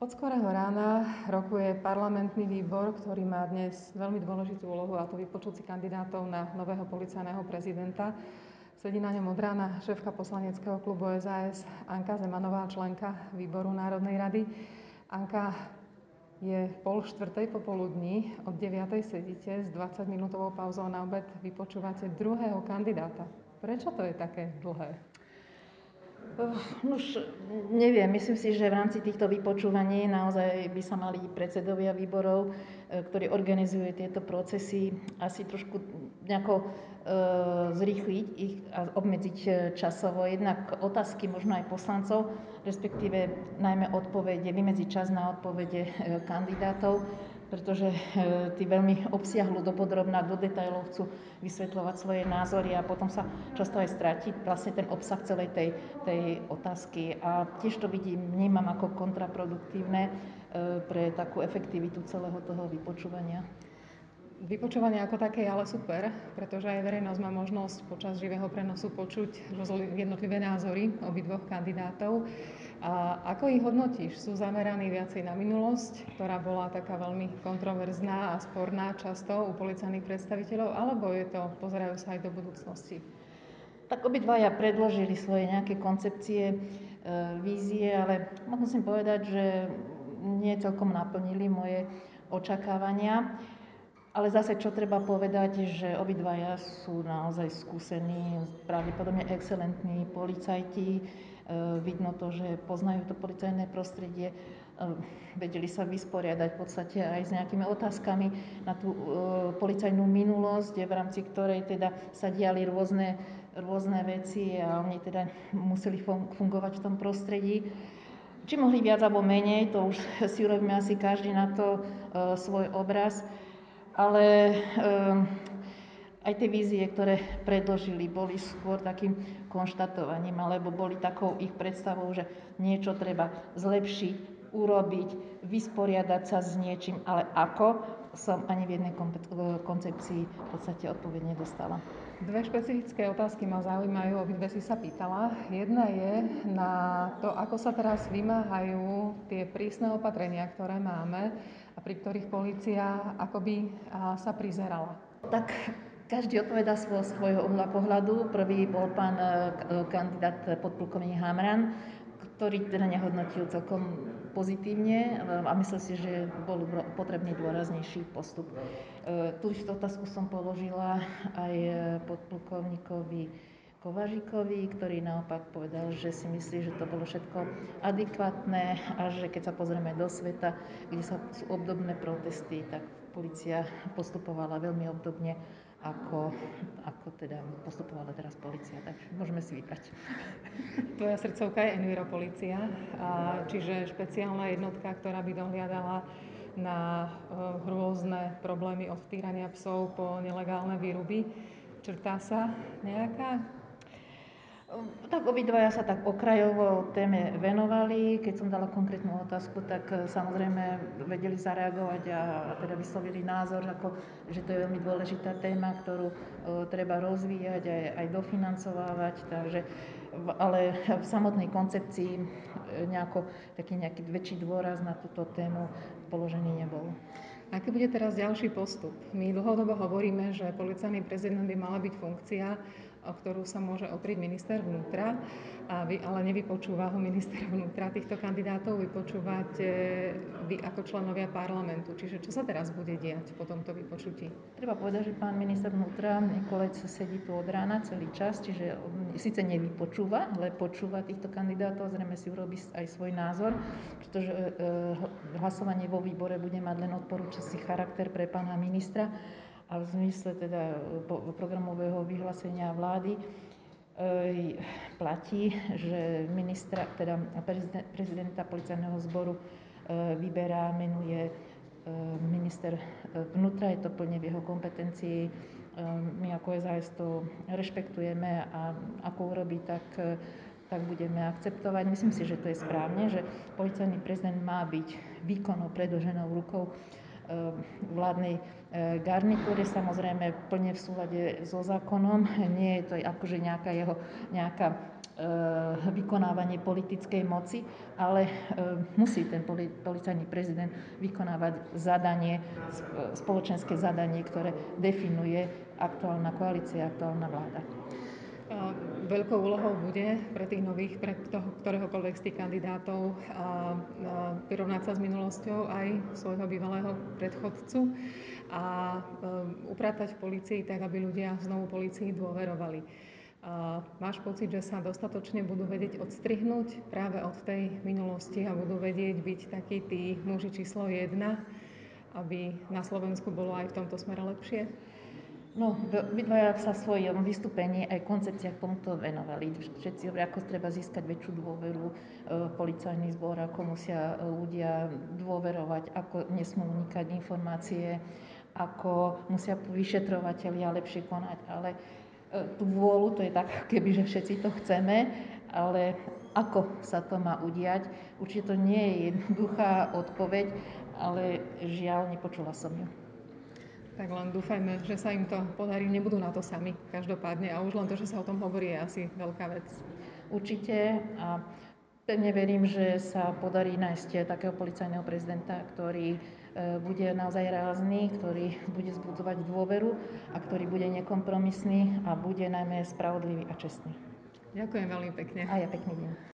Od skorého rána rokuje parlamentný výbor, ktorý má dnes veľmi dôležitú úlohu, a to vypočuť si kandidátov na nového policajného prezidenta. Sedí na ňom od rána šéfka poslaneckého klubu SAS Anka Zemanová, členka výboru Národnej rady. Anka, je pol štvrtej popoludní, od 9. sedíte s 20-minútovou pauzou na obed, vypočúvate druhého kandidáta. Prečo to je také dlhé? Už neviem, myslím si, že v rámci týchto vypočúvaní naozaj by sa mali predsedovia výborov, e, ktorí organizujú tieto procesy, asi trošku nejako e, zrýchliť ich a obmedziť časovo. Jednak otázky možno aj poslancov, respektíve najmä odpovede, vymedziť čas na odpovede kandidátov pretože e, tí veľmi obsiahlu dopodrobná, do detajlov chcú vysvetľovať svoje názory a potom sa často aj stratí vlastne ten obsah celej tej, tej otázky. A tiež to vidím, vnímam ako kontraproduktívne pre takú efektivitu celého toho vypočúvania. Vypočúvanie ako také je ale super, pretože aj verejnosť má možnosť počas živého prenosu počuť jednotlivé názory obidvoch kandidátov. A ako ich hodnotíš? Sú zameraní viacej na minulosť, ktorá bola taká veľmi kontroverzná a sporná často u policajných predstaviteľov, alebo je to, pozerajú sa aj do budúcnosti? Tak obidvaja predložili svoje nejaké koncepcie, e, vízie, ale musím povedať, že nie celkom naplnili moje očakávania. Ale zase, čo treba povedať, že obidvaja sú naozaj skúsení, pravdepodobne excelentní policajti, E, vidno to, že poznajú to policajné prostredie, e, vedeli sa vysporiadať v podstate aj s nejakými otázkami na tú e, policajnú minulosť, v rámci ktorej teda sa diali rôzne, rôzne veci a oni teda museli fungovať v tom prostredí. Či mohli viac alebo menej, to už si urobíme asi každý na to svoj obraz. Ale aj tie vízie, ktoré predložili, boli skôr takým konštatovaním, alebo boli takou ich predstavou, že niečo treba zlepšiť, urobiť, vysporiadať sa s niečím, ale ako som ani v jednej koncepcii v podstate odpoveď nedostala. Dve špecifické otázky ma zaujímajú, obidve si sa pýtala. Jedna je na to, ako sa teraz vymáhajú tie prísne opatrenia, ktoré máme pri ktorých policia akoby sa prizerala. Tak každý odpoveda svoj, svojho uhla pohľadu. Prvý bol pán e, kandidát podplukovník Hamran, ktorý teda nehodnotil celkom pozitívne e, a myslel si, že bol potrebný dôraznejší postup. E, tú istú otázku som položila aj podplukovníkovi Kovažikovi, ktorý naopak povedal, že si myslí, že to bolo všetko adekvátne a že keď sa pozrieme do sveta, kde sa sú obdobné protesty, tak policia postupovala veľmi obdobne ako, ako teda postupovala teraz policia. Takže môžeme si vybrať. Tvoja srdcovka je Enviropolicia, čiže špeciálna jednotka, ktorá by dohliadala na e, rôzne problémy od týrania psov po nelegálne výruby. Črtá sa nejaká tak obidvaja sa tak okrajovo téme venovali. Keď som dala konkrétnu otázku, tak e, samozrejme vedeli zareagovať a teda vyslovili názor, ako, že to je veľmi dôležitá téma, ktorú o, e, treba rozvíjať aj, aj dofinancovávať. Takže, ale v samotnej koncepcii e, nejako, taký nejaký väčší dôraz na túto tému položený nebol. Aký bude teraz ďalší postup? My dlhodobo hovoríme, že policajný prezident by mala byť funkcia, o ktorú sa môže oprieť minister vnútra, a vy, ale nevypočúva ho minister vnútra týchto kandidátov, vypočúvate vy ako členovia parlamentu. Čiže čo sa teraz bude diať po tomto vypočutí? Treba povedať, že pán minister vnútra Nikolec sedí tu od rána celý čas, čiže síce nevypočúva, ale počúva týchto kandidátov, zrejme si urobí aj svoj názor, pretože e, e, hlasovanie vo výbore bude mať len odporúčací charakter pre pána ministra a v zmysle teda programového vyhlásenia vlády e, platí, že ministra, teda prezidenta policajného zboru e, vyberá, menuje minister vnútra, je to plne v jeho kompetencii. My ako SAS to rešpektujeme a ako urobí, tak, tak budeme akceptovať. Myslím si, že to je správne, že policajný prezident má byť výkonnou predlženou rukou vládnej E, garnitúry, samozrejme plne v súlade so zákonom. Nie je to akože nejaká jeho nejaká vykonávanie politickej moci, ale musí ten policajný prezident vykonávať zadanie, spoločenské zadanie, ktoré definuje aktuálna koalícia, aktuálna vláda. Veľkou úlohou bude pre tých nových, pre toho, ktoréhokoľvek z tých kandidátov vyrovnať sa s minulosťou aj svojho bývalého predchodcu a upratať v policii tak, aby ľudia znovu policii dôverovali. Máš pocit, že sa dostatočne budú vedieť odstrihnúť práve od tej minulosti a budú vedieť byť takí tí muži číslo jedna, aby na Slovensku bolo aj v tomto smere lepšie? No, obidvaja sa svojom vystúpení aj koncepciách tomuto venovali. Všetci hovoria, ako treba získať väčšiu dôveru e, policajný zbor, ako musia ľudia dôverovať, ako nesmú unikať informácie, ako musia vyšetrovateľia lepšie konať. Ale e, tú vôľu, to je tak, keby, že všetci to chceme, ale ako sa to má udiať, určite to nie je jednoduchá odpoveď, ale žiaľ, nepočula som ju. Tak len dúfajme, že sa im to podarí, nebudú na to sami každopádne a už len to, že sa o tom hovorí, je asi veľká vec. Určite a pevne verím, že sa podarí nájsť takého policajného prezidenta, ktorý e, bude naozaj rázny, ktorý bude zbudovať dôveru a ktorý bude nekompromisný a bude najmä spravodlivý a čestný. Ďakujem veľmi pekne. A ja pekný deň.